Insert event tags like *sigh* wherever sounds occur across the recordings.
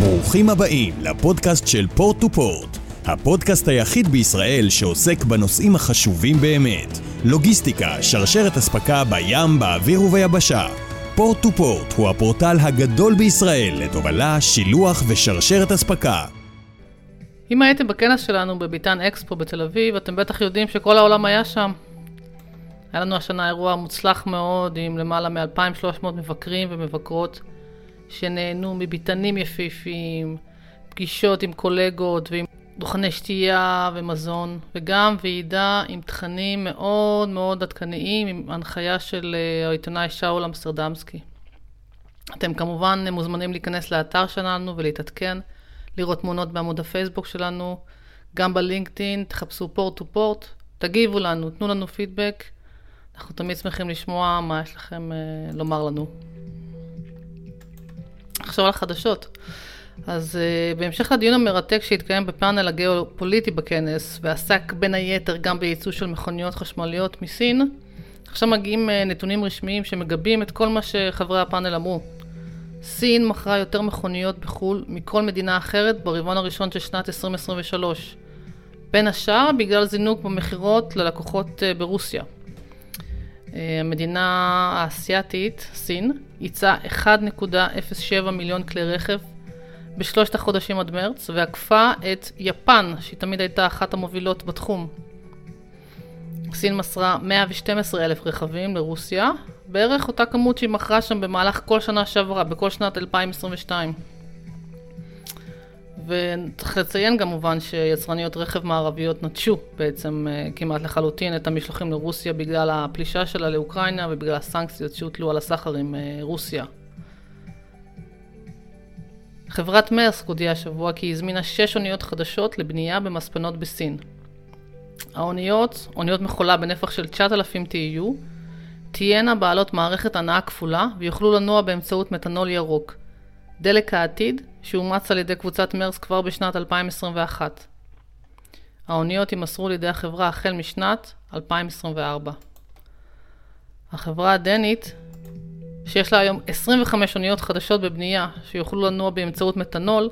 ברוכים הבאים לפודקאסט של פורט טו פורט, הפודקאסט היחיד בישראל שעוסק בנושאים החשובים באמת, לוגיסטיקה, שרשרת אספקה בים, באוויר וביבשה. פורט טו פורט הוא הפורטל הגדול בישראל לתובלה, שילוח ושרשרת אספקה. אם הייתם בכנס שלנו בביתן אקספו בתל אביב, אתם בטח יודעים שכל העולם היה שם. היה לנו השנה אירוע מוצלח מאוד עם למעלה מ-2,300 מבקרים ומבקרות שנהנו מביתנים יפהפיים, פגישות עם קולגות ועם דוכני שתייה ומזון, וגם ועידה עם תכנים מאוד מאוד עדכניים, עם הנחיה של אה, העיתונאי שאול אמסטרדמסקי. אתם כמובן מוזמנים להיכנס לאתר שלנו ולהתעדכן, לראות תמונות בעמוד הפייסבוק שלנו, גם בלינקדאין, תחפשו פורט טו פורט, תגיבו לנו, תנו לנו פידבק. אנחנו תמיד שמחים לשמוע מה יש לכם אה, לומר לנו. עכשיו על החדשות. אז uh, בהמשך לדיון המרתק שהתקיים בפאנל הגיאופוליטי בכנס, ועסק בין היתר גם בייצוא של מכוניות חשמליות מסין, עכשיו מגיעים uh, נתונים רשמיים שמגבים את כל מה שחברי הפאנל אמרו. סין מכרה יותר מכוניות בחו"ל מכל מדינה אחרת ברבעון הראשון של שנת 2023. בין השאר בגלל זינוק במכירות ללקוחות uh, ברוסיה. המדינה האסייתית, סין, ייצאה 1.07 מיליון כלי רכב בשלושת החודשים עד מרץ, ועקפה את יפן, שהיא תמיד הייתה אחת המובילות בתחום. סין מסרה 112 אלף רכבים לרוסיה, בערך אותה כמות שהיא מכרה שם במהלך כל שנה שעברה, בכל שנת 2022. וצריך לציין כמובן שיצרניות רכב מערביות נטשו בעצם אה, כמעט לחלוטין את המשלוחים לרוסיה בגלל הפלישה שלה לאוקראינה ובגלל הסנקציות שהוטלו על הסחר עם אה, רוסיה. חברת מרסק הודיעה השבוע כי היא הזמינה שש אוניות חדשות לבנייה במספנות בסין. האוניות, אוניות מכולה בנפח של 9,000 TU, תהיינה בעלות מערכת הנעה כפולה ויוכלו לנוע באמצעות מתנול ירוק. דלק העתיד, שאומץ על ידי קבוצת מרס כבר בשנת 2021. האוניות יימסרו לידי החברה החל משנת 2024. החברה הדנית שיש לה היום 25 אוניות חדשות בבנייה שיוכלו לנוע באמצעות מתנול,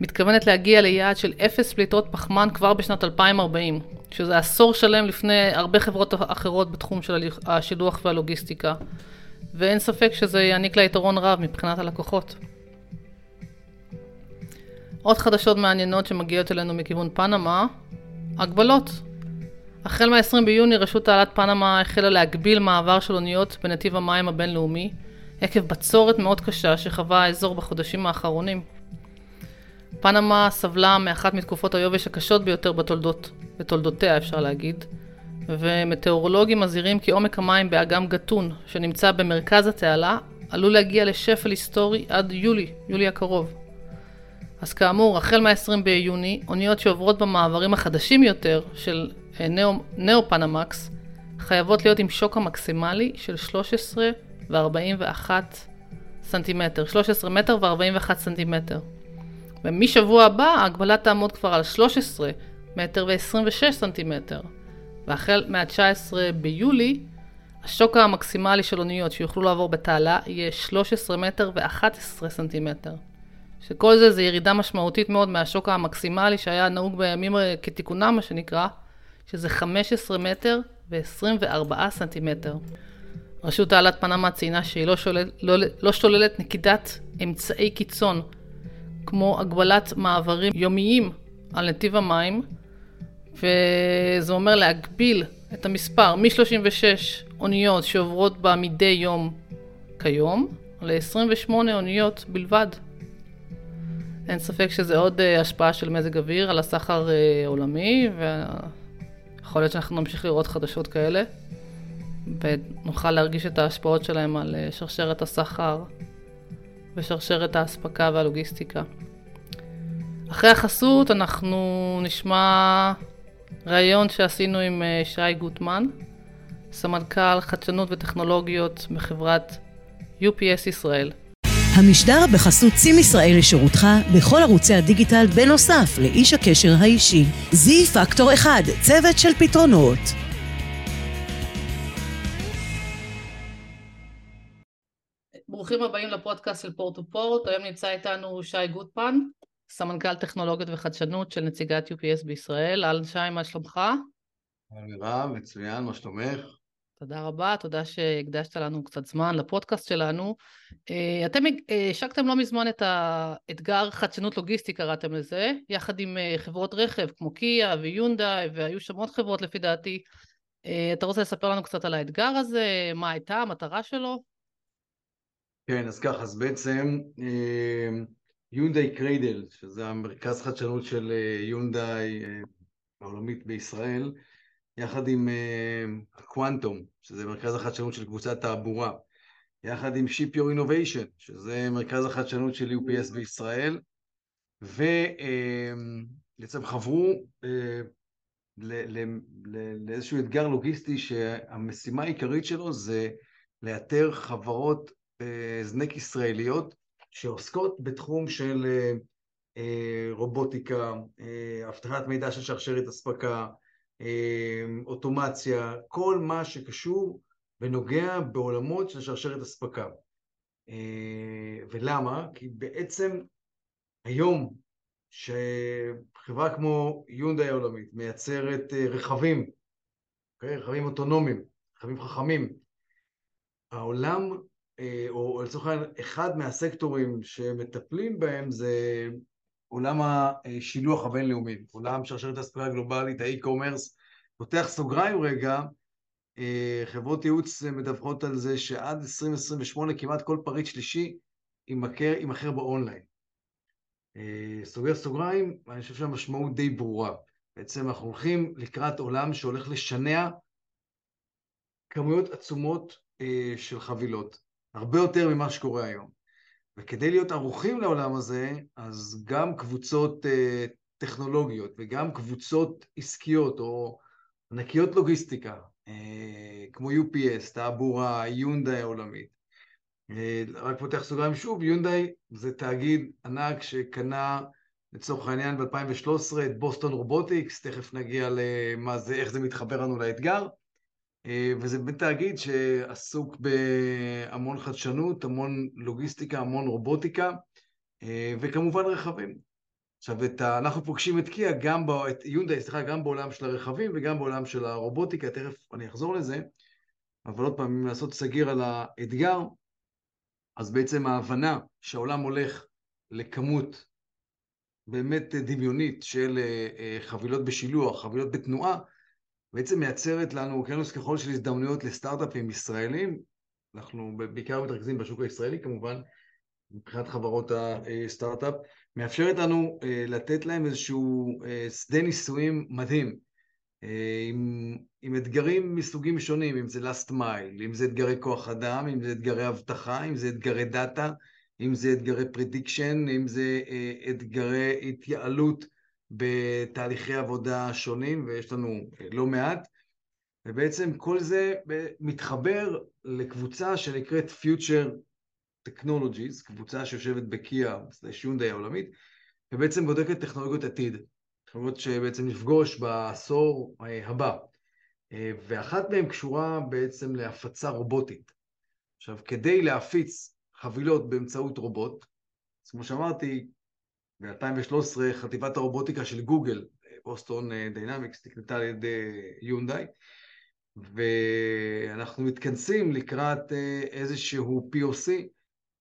מתכוונת להגיע ליעד של אפס פליטות פחמן כבר בשנת 2040, שזה עשור שלם לפני הרבה חברות אחרות בתחום של השילוח והלוגיסטיקה, ואין ספק שזה יעניק לה יתרון רב מבחינת הלקוחות. עוד חדשות מעניינות שמגיעות אלינו מכיוון פנמה, הגבלות. החל מה-20 ביוני רשות תעלת פנמה החלה להגביל מעבר של אוניות בנתיב המים הבינלאומי, עקב בצורת מאוד קשה שחווה האזור בחודשים האחרונים. פנמה סבלה מאחת מתקופות היובש הקשות ביותר בתולדות, בתולדותיה אפשר להגיד, ומטאורולוגים מזהירים כי עומק המים באגם גתון, שנמצא במרכז התעלה, עלול להגיע לשפל היסטורי עד יולי, יולי הקרוב. אז כאמור, החל מה-20 ביוני, אוניות שעוברות במעברים החדשים יותר של נאו-פנמקס חייבות להיות עם שוק המקסימלי של 13 ו-41 סנטימטר, 13 מטר ו-41 סנטימטר. ומשבוע הבא ההגבלה תעמוד כבר על 13 מטר ו-26 סנטימטר. והחל מה-19 ביולי, השוק המקסימלי של אוניות שיוכלו לעבור בתעלה יהיה 13 מטר ו-11 סנטימטר. שכל זה זה ירידה משמעותית מאוד מהשוק המקסימלי שהיה נהוג בימים כתיקונם, מה שנקרא, שזה 15 מטר ו-24 סנטימטר. רשות תעלת פנמה ציינה שהיא לא, שולל, לא, לא שוללת נקידת אמצעי קיצון, כמו הגבלת מעברים יומיים על נתיב המים, וזה אומר להגביל את המספר מ-36 אוניות שעוברות בה מדי יום כיום, ל-28 אוניות בלבד. אין ספק שזה עוד uh, השפעה של מזג אוויר על הסחר uh, עולמי, ויכול להיות שאנחנו נמשיך לראות חדשות כאלה, ונוכל להרגיש את ההשפעות שלהם על uh, שרשרת הסחר ושרשרת האספקה והלוגיסטיקה. אחרי החסות אנחנו נשמע ראיון שעשינו עם שי גוטמן, סמנכ"ל חדשנות וטכנולוגיות בחברת UPS ישראל. המשדר בחסות צים ישראל לשירותך בכל ערוצי הדיגיטל בנוסף לאיש הקשר האישי. זי פקטור אחד, צוות של פתרונות. ברוכים הבאים לפודקאסט של פורט טו פורט, היום נמצא איתנו שי גוטפן, סמנכ"ל טכנולוגיות וחדשנות של נציגת UPS בישראל. אהלן שי, מה שלומך? מירב, מצוין, מה שלומך? תודה רבה, תודה שהקדשת לנו קצת זמן לפודקאסט שלנו. אה, אתם השקתם לא מזמן את האתגר חדשנות לוגיסטי, קראתם לזה, יחד עם אה, חברות רכב כמו קיה ויונדאי, והיו שם עוד חברות לפי דעתי. אה, אתה רוצה לספר לנו קצת על האתגר הזה, מה הייתה המטרה שלו? כן, אז ככה, אז בעצם יונדאי קריידל, שזה המרכז חדשנות של יונדאי העולמית בישראל, יחד עם קוואנטום, uh, שזה מרכז החדשנות של קבוצת תעבורה, יחד עם Ship Your Innovation, שזה מרכז החדשנות של UPS בישראל, ובעצם uh, חברו uh, לאיזשהו אתגר לוגיסטי שהמשימה העיקרית שלו זה לאתר חברות הזנק ישראליות שעוסקות בתחום של רובוטיקה, אבטחת מידע של שרשרת אספקה, אוטומציה, כל מה שקשור ונוגע בעולמות של שרשרת אספקה. אה, ולמה? כי בעצם היום שחברה כמו יונדאי העולמית מייצרת אה, רכבים, אוקיי? רכבים אוטונומיים, רכבים חכמים, העולם, אה, או לצורך העניין, אחד מהסקטורים שמטפלים בהם זה עולם השילוח הבינלאומי, עולם שרשרת האספקה הגלובלית, האי-קומרס, פותח סוגריים רגע, אה, חברות ייעוץ מדווחות על זה שעד 2028 כמעט כל פריט שלישי יימכר באונליין. אה, סוגר סוגריים, אני חושב שהמשמעות די ברורה. בעצם אנחנו הולכים לקראת עולם שהולך לשנע כמויות עצומות אה, של חבילות, הרבה יותר ממה שקורה היום. וכדי להיות ערוכים לעולם הזה, אז גם קבוצות אה, טכנולוגיות וגם קבוצות עסקיות או ענקיות לוגיסטיקה, אה, כמו UPS, תעבורה, יונדאי העולמית. אה, רק פותח סוגריים שוב, יונדאי זה תאגיד ענק שקנה לצורך העניין ב-2013 את בוסטון רובוטיקס, תכף נגיע למה זה, איך זה מתחבר לנו לאתגר. אה, וזה באמת תאגיד שעסוק בהמון חדשנות, המון לוגיסטיקה, המון רובוטיקה, אה, וכמובן רכבים. עכשיו, ה... אנחנו פוגשים את קיה, גם ב... את יונדאי, סליחה, גם בעולם של הרכבים וגם בעולם של הרובוטיקה, תכף אני אחזור לזה, אבל עוד פעם, אם לעשות סגיר על האתגר, אז בעצם ההבנה שהעולם הולך לכמות באמת דמיונית של אה, חבילות בשילוח, חבילות בתנועה, בעצם מייצרת לנו אוקיינוס ככל של הזדמנויות לסטארט-אפים ישראלים, אנחנו בעיקר מתרכזים בשוק הישראלי כמובן, מבחינת חברות הסטארט-אפ, מאפשרת לנו אה, לתת להם איזשהו אה, שדה ניסויים מדהים, אה, עם, עם אתגרים מסוגים שונים, אם זה last mile, אם זה אתגרי כוח אדם, אם זה אתגרי אבטחה, אם זה אתגרי דאטה, אם זה אתגרי prediction, אם זה אתגרי התייעלות בתהליכי עבודה שונים, ויש לנו לא מעט, ובעצם כל זה מתחבר לקבוצה שנקראת Future Technologies, קבוצה שיושבת בקיה, שיונדאי העולמית, ובעצם בודקת טכנולוגיות עתיד, טכנולוגיות שבעצם נפגוש בעשור הבא. ואחת מהן קשורה בעצם להפצה רובוטית. עכשיו, כדי להפיץ חבילות באמצעות רובוט, אז כמו שאמרתי, ב-2013 חטיבת הרובוטיקה של גוגל, Boston Dynamics, נקנתה על ידי Hyundai, ואנחנו מתכנסים לקראת אה, איזשהו POC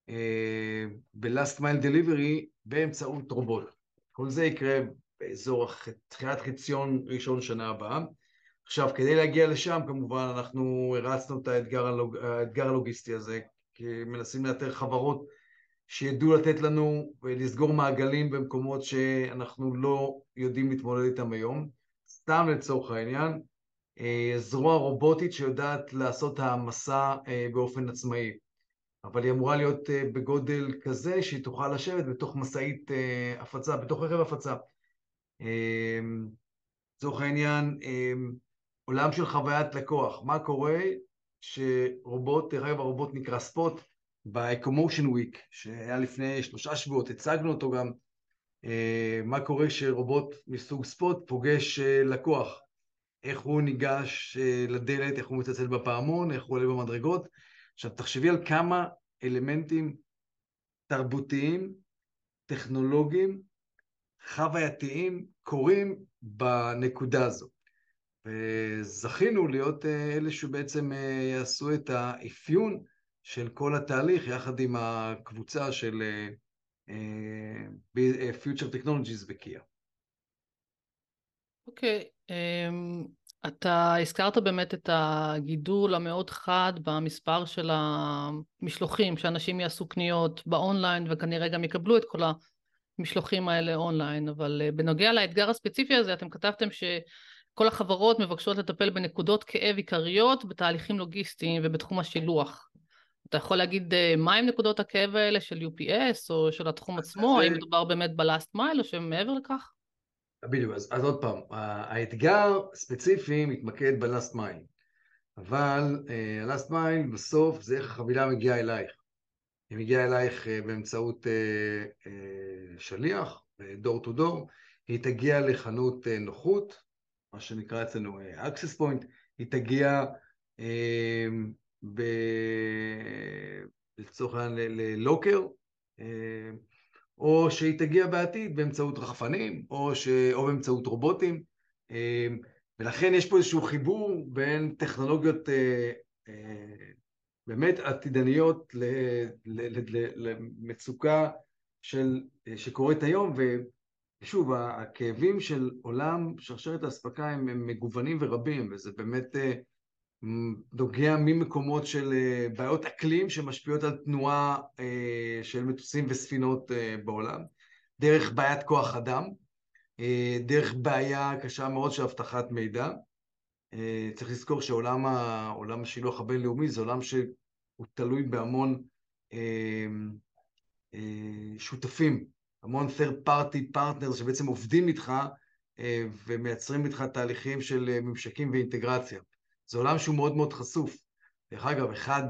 אה, ב-Last Mile Delivery באמצעות רובוט. כל זה יקרה באזור תחילת חציון ראשון שנה הבאה. עכשיו, כדי להגיע לשם, כמובן, אנחנו הרצנו את האתגר, הלוג... האתגר הלוגיסטי הזה, כי מנסים לאתר חברות שידעו לתת לנו ולסגור מעגלים במקומות שאנחנו לא יודעים להתמודד איתם היום. סתם לצורך העניין, אה, זרוע רובוטית שיודעת לעשות העמסה אה, באופן עצמאי, אבל היא אמורה להיות אה, בגודל כזה שהיא תוכל לשבת בתוך משאית הפצה, בתוך רכב הפצה. לצורך העניין, עולם של חוויית לקוח, מה קורה שרובוט, דרך אגב הרובוט נקרא ספוט, ב-Ecomotion Week, שהיה לפני שלושה שבועות, הצגנו אותו גם, אה, מה קורה שרובוט מסוג ספוט פוגש אה, לקוח, איך הוא ניגש אה, לדלת, איך הוא מצלצל בפעמון, איך הוא עולה במדרגות. עכשיו, תחשבי על כמה אלמנטים תרבותיים, טכנולוגיים, חווייתיים, קורים בנקודה הזו. וזכינו להיות אלה שבעצם יעשו את האפיון של כל התהליך יחד עם הקבוצה של אה, Future Technologies בקיה. אוקיי, okay, אמ, um, אתה הזכרת באמת את הגידול המאוד חד במספר של המשלוחים, שאנשים יעשו קניות באונליין וכנראה גם יקבלו את כל המשלוחים האלה אונליין, אבל uh, בנוגע לאתגר הספציפי הזה, אתם כתבתם שכל החברות מבקשות לטפל בנקודות כאב עיקריות בתהליכים לוגיסטיים ובתחום השילוח. אתה יכול להגיד uh, מהם נקודות הכאב האלה של UPS או של התחום עצמו? האם מדובר באמת ב last mile או שמעבר לכך? בדיוק, אז, אז עוד פעם, האתגר ספציפי מתמקד ב last mile, אבל ה last uh, mile בסוף זה איך החבילה מגיעה אלייך. היא מגיעה אלייך uh, באמצעות שליח, דור טו דור, היא תגיע לחנות נוחות, מה שנקרא אצלנו access point, היא תגיע uh, ב... לצורך העניין ללוקר, אה, או שהיא תגיע בעתיד באמצעות רחפנים, או, ש... או באמצעות רובוטים, אה, ולכן יש פה איזשהו חיבור בין טכנולוגיות אה, באמת עתידניות למצוקה של, שקורית היום, ושוב, הכאבים של עולם שרשרת האספקה הם, הם מגוונים ורבים, וזה באמת נוגע ממקומות של אה, בעיות אקלים שמשפיעות על תנועה אה, של מטוסים וספינות אה, בעולם, דרך בעיית כוח אדם, דרך בעיה קשה מאוד של אבטחת מידע. צריך לזכור שעולם השילוח הבינלאומי זה עולם שהוא תלוי בהמון שותפים, המון third party partners שבעצם עובדים איתך ומייצרים איתך תהליכים של ממשקים ואינטגרציה. זה עולם שהוא מאוד מאוד חשוף. דרך אגב, אחד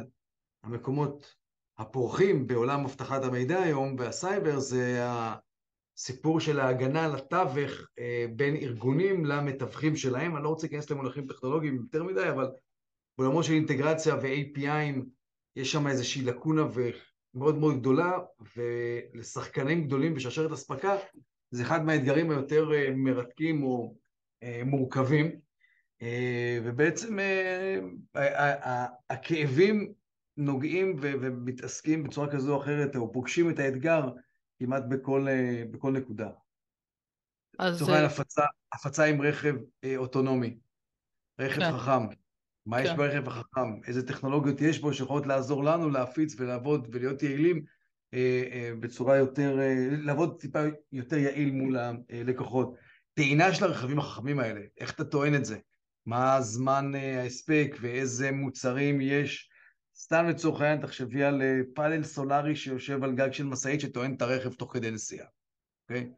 המקומות הפורחים בעולם אבטחת המידע היום והסייבר זה הסיפור של ההגנה על התווך אה, בין ארגונים למתווכים שלהם. אני לא רוצה להיכנס למונחים טכנולוגיים יותר מדי, אבל בעולמות של אינטגרציה ו-API'ים יש שם איזושהי לקונה מאוד מאוד גדולה, ולשחקנים גדולים בשרשרת אספקה זה אחד מהאתגרים היותר אה, מרתקים או אה, מורכבים. אה, ובעצם אה, הכאבים נוגעים ומתעסקים בצורה כזו או אחרת, או פוגשים את האתגר כמעט בכל, אה, בכל נקודה. אז... לצורך העניין הפצה, הפצה עם רכב אוטונומי, רכב כן. חכם. מה כן. יש ברכב החכם? איזה טכנולוגיות יש בו שיכולות לעזור לנו להפיץ ולעבוד ולהיות יעילים בצורה יותר, לעבוד טיפה יותר יעיל מול הלקוחות. טעינה של הרכבים החכמים האלה, איך אתה טוען את זה? מה זמן אה, ההספק ואיזה מוצרים יש. סתם לצורך העניין תחשבי על אה, פאנל סולארי שיושב על גג של משאית שטוען את הרכב תוך כדי נסיעה, אוקיי?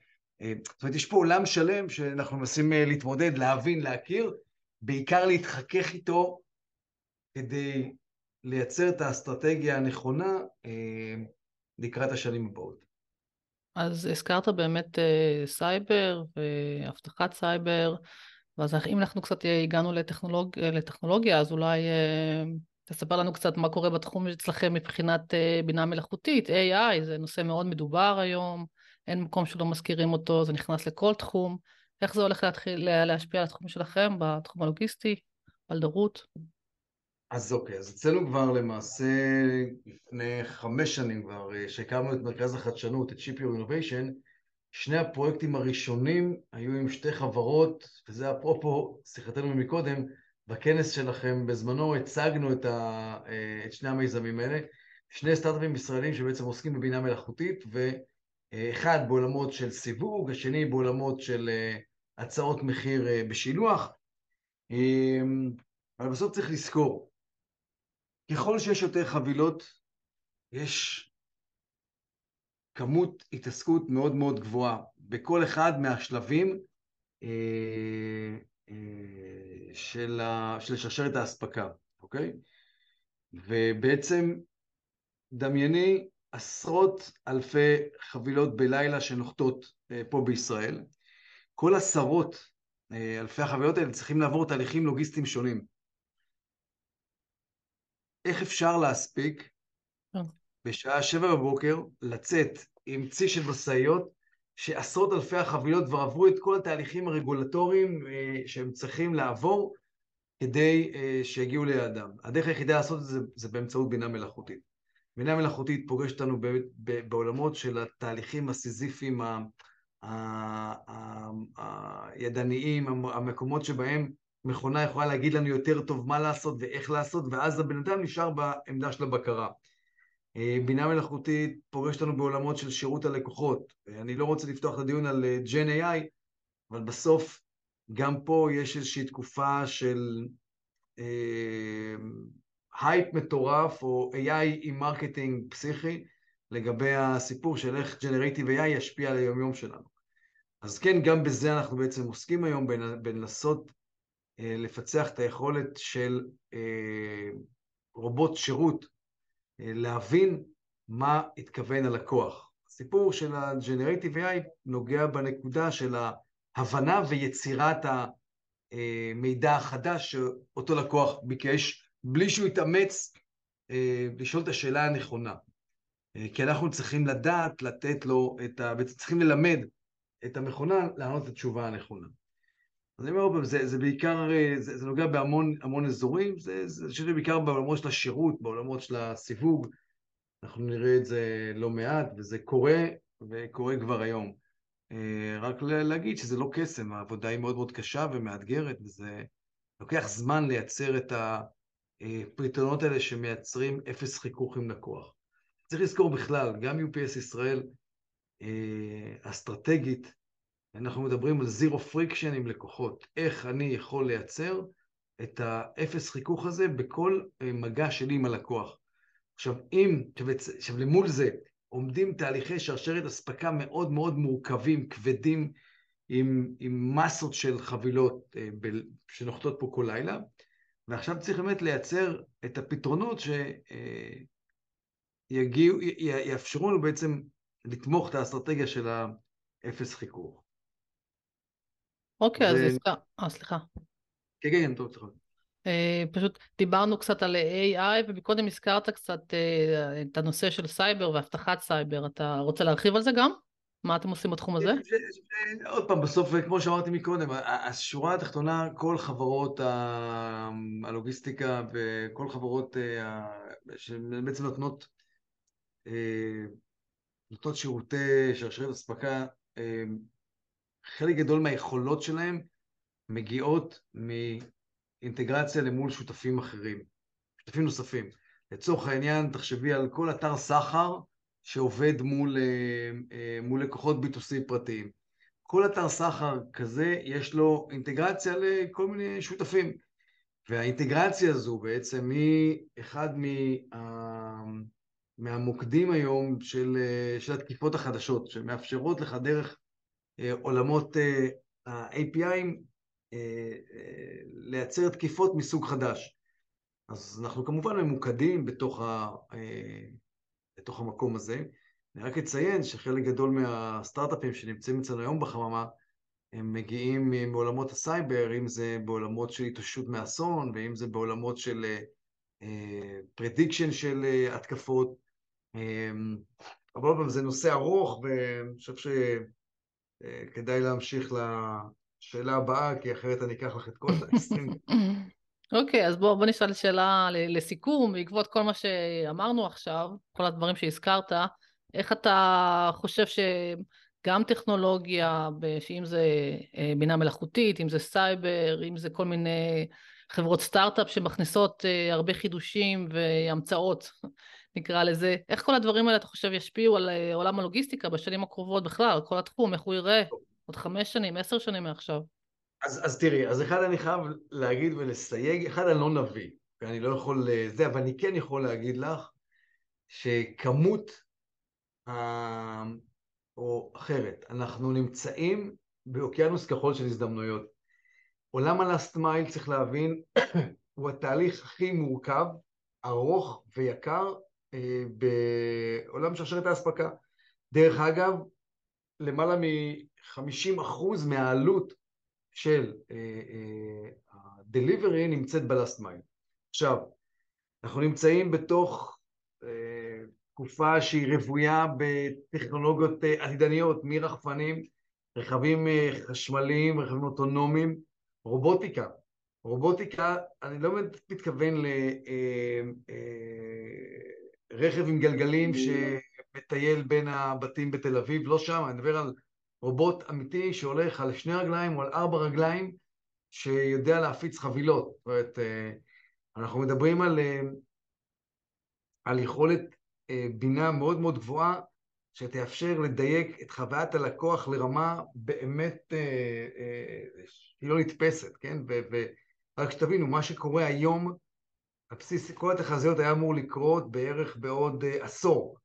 אה, זאת אומרת, יש פה עולם שלם שאנחנו מנסים להתמודד, להבין, להכיר, בעיקר להתחכך איתו כדי לייצר את האסטרטגיה הנכונה לקראת השנים הבאות. אז הזכרת באמת סייבר ואבטחת סייבר. ואז אם אנחנו קצת הגענו לטכנולוג... לטכנולוגיה, אז אולי אה, תספר לנו קצת מה קורה בתחום אצלכם מבחינת אה, בינה מלאכותית, AI, זה נושא מאוד מדובר היום, אין מקום שלא מזכירים אותו, זה נכנס לכל תחום. איך זה הולך להתחיל להשפיע על התחום שלכם בתחום הלוגיסטי, בלדרות? אז אוקיי, אז אצלנו כבר למעשה לפני חמש שנים כבר, אה, שהקמנו את מרכז החדשנות, את Your Innovation, שני הפרויקטים הראשונים היו עם שתי חברות, וזה אפרופו שיחתנו מקודם, בכנס שלכם בזמנו הצגנו את, ה, אה, את שני המיזמים האלה, שני סטארט-אפים ישראלים שבעצם עוסקים בבינה מלאכותית, ואחד בעולמות של סיווג, השני בעולמות של אה, הצעות מחיר אה, בשילוח. אבל בסוף צריך לזכור, ככל שיש יותר חבילות, יש כמות התעסקות מאוד מאוד גבוהה בכל אחד מהשלבים אה, אה, של, ה, של שרשרת האספקה, אוקיי? ובעצם דמייני עשרות אלפי חבילות בלילה שנוחתות אה, פה בישראל. כל עשרות אלפי החבילות האלה צריכים לעבור תהליכים לוגיסטיים שונים. איך אפשר להספיק בשעה שבע בבוקר לצאת עם צי של משאיות, שעשרות אלפי החבילות כבר עברו את כל התהליכים הרגולטוריים אה, שהם צריכים לעבור כדי אה, שיגיעו ליעדם. הדרך היחידה לעשות את זה זה באמצעות בינה מלאכותית. בינה מלאכותית פוגשת אותנו בעולמות של התהליכים הסיזיפיים, הידניים, המקומות שבהם מכונה יכולה להגיד לנו יותר טוב מה לעשות ואיך לעשות, ואז הבן אדם נשאר בעמדה של הבקרה. אה, בינה מלאכותית פוגשת אותנו בעולמות של שירות הלקוחות. אני לא רוצה לפתוח את הדיון על Gen אה, AI, אבל בסוף גם פה יש איזושהי תקופה של אה, הייפ מטורף, או AI עם marketing פסיכי, לגבי הסיפור של איך Generative AI ישפיע על היומיום שלנו. אז כן, גם בזה אנחנו בעצם עוסקים היום, בלנסות אה, לפצח את היכולת של אה, רובוט שירות אה, להבין מה התכוון הלקוח. הסיפור של ה-Generative AI נוגע בנקודה של ההבנה ויצירת המידע החדש שאותו לקוח ביקש, בלי שהוא יתאמץ לשאול את השאלה הנכונה. כי אנחנו צריכים לדעת, לתת לו את ה... צריכים ללמד את המכונה לענות את התשובה הנכונה. אני אומר פעם, זה, זה בעיקר, זה, זה נוגע בהמון המון אזורים, זה, זה, אני חושב בעיקר בעולמות של השירות, בעולמות של הסיווג, אנחנו נראה את זה לא מעט, וזה קורה, וקורה כבר היום. אה, רק להגיד שזה לא קסם, העבודה היא מאוד מאוד קשה ומאתגרת, וזה לוקח זמן לייצר את הפתרונות האלה שמייצרים אפס חיכוך עם לקוח. צריך לזכור בכלל, גם UPS ישראל אה, אסטרטגית, אנחנו מדברים על zero friction עם לקוחות. איך אני יכול לייצר את האפס חיכוך הזה בכל אה, מגע שלי עם הלקוח. עכשיו, אם, עכשיו למול זה עומדים תהליכי שרשרת אספקה מאוד מאוד מורכבים, כבדים, עם, עם מסות של חבילות אה, שנוחתות פה כל לילה, ועכשיו צריך באמת לייצר את הפתרונות שיגיעו, יאפשרו לנו בעצם לתמוך את האסטרטגיה של האפס חיכוך. אוקיי, אז הזכר... אה, סליחה. כן, כן, טוב, סליחה. אה, פשוט דיברנו קצת על AI, ומקודם הזכרת קצת אה, את הנושא של סייבר ואבטחת סייבר. אתה רוצה להרחיב על זה גם? מה אתם עושים בתחום הזה? עוד פעם, בסוף, כמו שאמרתי מקודם, השורה התחתונה, כל חברות הלוגיסטיקה וכל חברות שבעצם נותנות, נותנות שירותי שרשרת אספקה, חלק גדול מהיכולות שלהם מגיעות מאינטגרציה למול שותפים אחרים, שותפים נוספים. לצורך העניין, תחשבי על כל אתר סחר שעובד מול, אה, אה, מול לקוחות B2C פרטיים. כל אתר סחר כזה, יש לו אינטגרציה לכל מיני שותפים. והאינטגרציה הזו בעצם היא אחד מה... מהמוקדים היום של, אה, של התקיפות החדשות, שמאפשרות לך דרך אה, עולמות אה, ה-API אה, לייצר תקיפות מסוג חדש. אז אנחנו כמובן ממוקדים בתוך, ה, בתוך המקום הזה. אני רק אציין שחלק גדול מהסטארט-אפים שנמצאים אצלנו היום בחממה, הם מגיעים מעולמות הסייבר, אם זה בעולמות של התאוששות מאסון, ואם זה בעולמות של prediction של התקפות. אבל זה נושא ארוך, ואני חושב. אה, כדאי להמשיך לשאלה הבאה, כי אחרת אני אקח לך את כל *laughs* ה-20. אוקיי, אז בוא, בוא נשאל שאלה לסיכום, בעקבות כל מה שאמרנו עכשיו, כל הדברים שהזכרת, איך אתה חושב שגם טכנולוגיה, שאם זה אה, בינה מלאכותית, אם זה סייבר, אם זה כל מיני חברות סטארט-אפ שמכניסות אה, הרבה חידושים והמצאות נקרא לזה. איך כל הדברים האלה, אתה חושב, ישפיעו על אה, עולם הלוגיסטיקה בשנים הקרובות בכלל, על כל התחום, איך הוא יראה עוד חמש שנים, עשר שנים מעכשיו? אז, אז תראי, אז אחד אני חייב להגיד ולסייג, אחד אני לא נביא, ואני לא יכול אה, זה, אבל אני כן יכול להגיד לך שכמות, אה, או אחרת, אנחנו נמצאים באוקיינוס כחול של הזדמנויות. עולם הלאסט מייל, צריך להבין, *coughs* הוא התהליך הכי מורכב, ארוך ויקר בעולם שרשרת האספקה. דרך אגב, למעלה מ-50% מהעלות של ה-delivery אה, אה, נמצאת ב-last mile. עכשיו, אנחנו נמצאים בתוך תקופה שהיא רוויה בטכנולוגיות אה, עתידניות, מרחפנים, רכבים אה, חשמליים, רכבים אוטונומיים, רובוטיקה. רובוטיקה, אני לא מתכוון לרכב עם גלגלים שמטייל בין הבתים בתל אביב, לא שם, אני מדבר על רובוט אמיתי שהולך על שני רגליים או על ארבע רגליים, שיודע להפיץ חבילות. זאת אומרת, אנחנו מדברים על, על יכולת אה, בינה מאוד מאוד גבוהה, שתאפשר לדייק את חוויית הלקוח לרמה באמת, אה, אה, היא לא נתפסת, כן? ורק שתבינו, מה שקורה היום, על בסיס כל התחזיות היה אמור לקרות בערך בעוד עשור.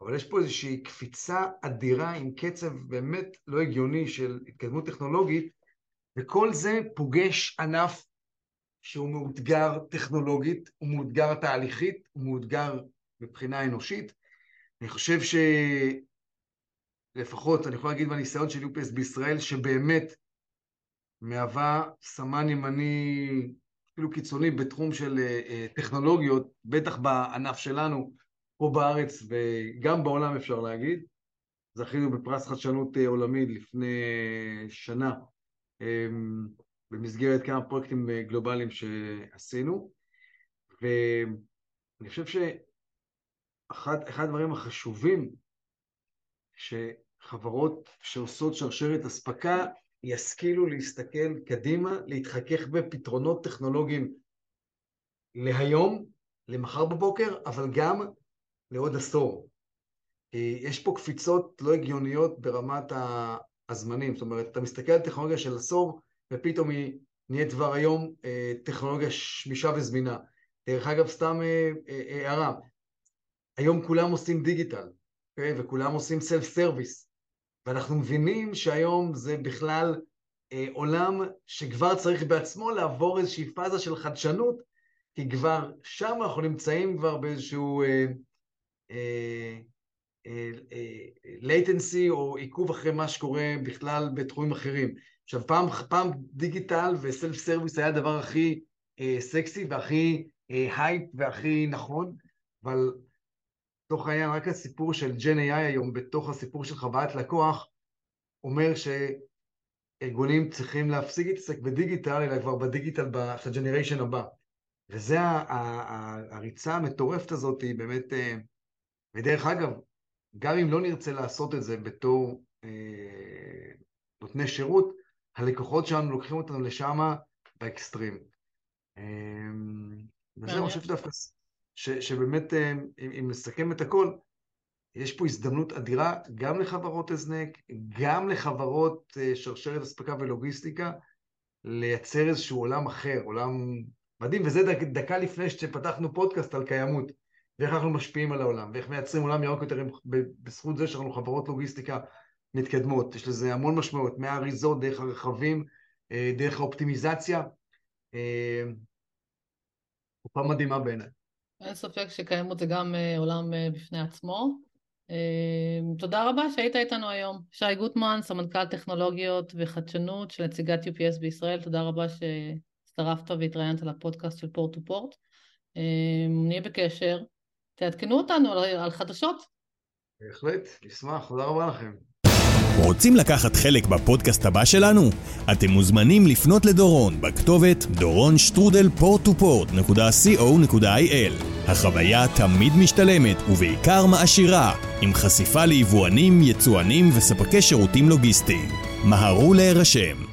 אבל יש פה איזושהי קפיצה אדירה עם קצב באמת לא הגיוני של התקדמות טכנולוגית, וכל זה פוגש ענף שהוא מאותגר טכנולוגית, הוא מאותגר תהליכית, הוא מאותגר מבחינה אנושית. אני חושב שלפחות, אני יכול להגיד מהניסיון של UPS בישראל, שבאמת מהווה סמן ימני אפילו קיצוני בתחום של אה, אה, טכנולוגיות, בטח בענף שלנו, פה בארץ וגם בעולם אפשר להגיד. זכינו בפרס חדשנות אה, עולמי לפני שנה אמ, במסגרת כמה פרויקטים גלובליים שעשינו, ואני חושב ש... אחד, אחד הדברים החשובים שחברות שעושות שרשרת אספקה ישכילו להסתכל קדימה, להתחכך בפתרונות טכנולוגיים להיום, למחר בבוקר, אבל גם לעוד עשור. יש פה קפיצות לא הגיוניות ברמת הזמנים, זאת אומרת, אתה מסתכל על טכנולוגיה של עשור, ופתאום היא נהיית כבר היום אה, טכנולוגיה שמישה וזמינה. דרך אגב, סתם אה, אה, הערה, היום כולם עושים דיגיטל? אוקיי? וכולם עושים סלף סרוויס, ואנחנו מבינים שהיום זה בכלל אה, עולם שכבר צריך בעצמו לעבור איזושהי פאזה של חדשנות, כי כבר שם אנחנו נמצאים כבר באיזשהו אה, אה, אה, אה, latency או עיכוב אחרי מה שקורה בכלל בתחומים אחרים. עכשיו פעם, פעם דיגיטל ו self service היה הדבר הכי אה, סקסי והכי אה, הייפ והכי נכון, אבל לצורך העניין, רק הסיפור של Gen AI היום, בתוך הסיפור של חוויית לקוח, אומר שארגונים צריכים להפסיק להתעסק בדיגיטל, אלא כבר בדיגיטל של הג'נריישן הבא. וזה הריצה המטורפת הזאת, היא באמת... אה, ודרך אגב, גם אם לא נרצה לעשות את זה בתור אה, נותני שירות, הלקוחות שלנו לוקחים אותנו לשם באקסטרים. אה, וזה אני חושב שדווקא ש, שבאמת, אה, אם, אם נסכם את הכל, יש פה הזדמנות אדירה גם לחברות הזנק, גם לחברות אה, שרשרת אספקה ולוגיסטיקה, לייצר איזשהו עולם אחר, עולם מדהים, וזה דק, דקה לפני שפתחנו פודקאסט על קיימות, ואיך אנחנו משפיעים על העולם, ואיך מייצרים עולם ירוק יותר בזכות זה שאנחנו חברות לוגיסטיקה מתקדמות. יש לזה המון משמעות, מהאריזות, דרך הרכבים, אה, דרך האופטימיזציה. תקופה מדהימה בעיניי. אין ספק שקיימות זה גם אה, עולם אה, בפני עצמו. אה, תודה רבה שהיית איתנו היום. שי גוטמן, סמנכ"ל טכנולוגיות וחדשנות של נציגת UPS בישראל, תודה רבה שהצטרפת והתראיינת לפודקאסט של פורט טו פורט. נהיה בקשר. תעדכנו אותנו על חדשות. בהחלט, נשמח, תודה רבה לכם. רוצים לקחת חלק בפודקאסט הבא שלנו? אתם מוזמנים לפנות לדורון בכתובת דורון שטרודל פורט-טו-פורט.co.il החוויה תמיד משתלמת ובעיקר מעשירה, עם חשיפה ליבואנים, יצואנים וספקי שירותים לוגיסטיים. מהרו להירשם.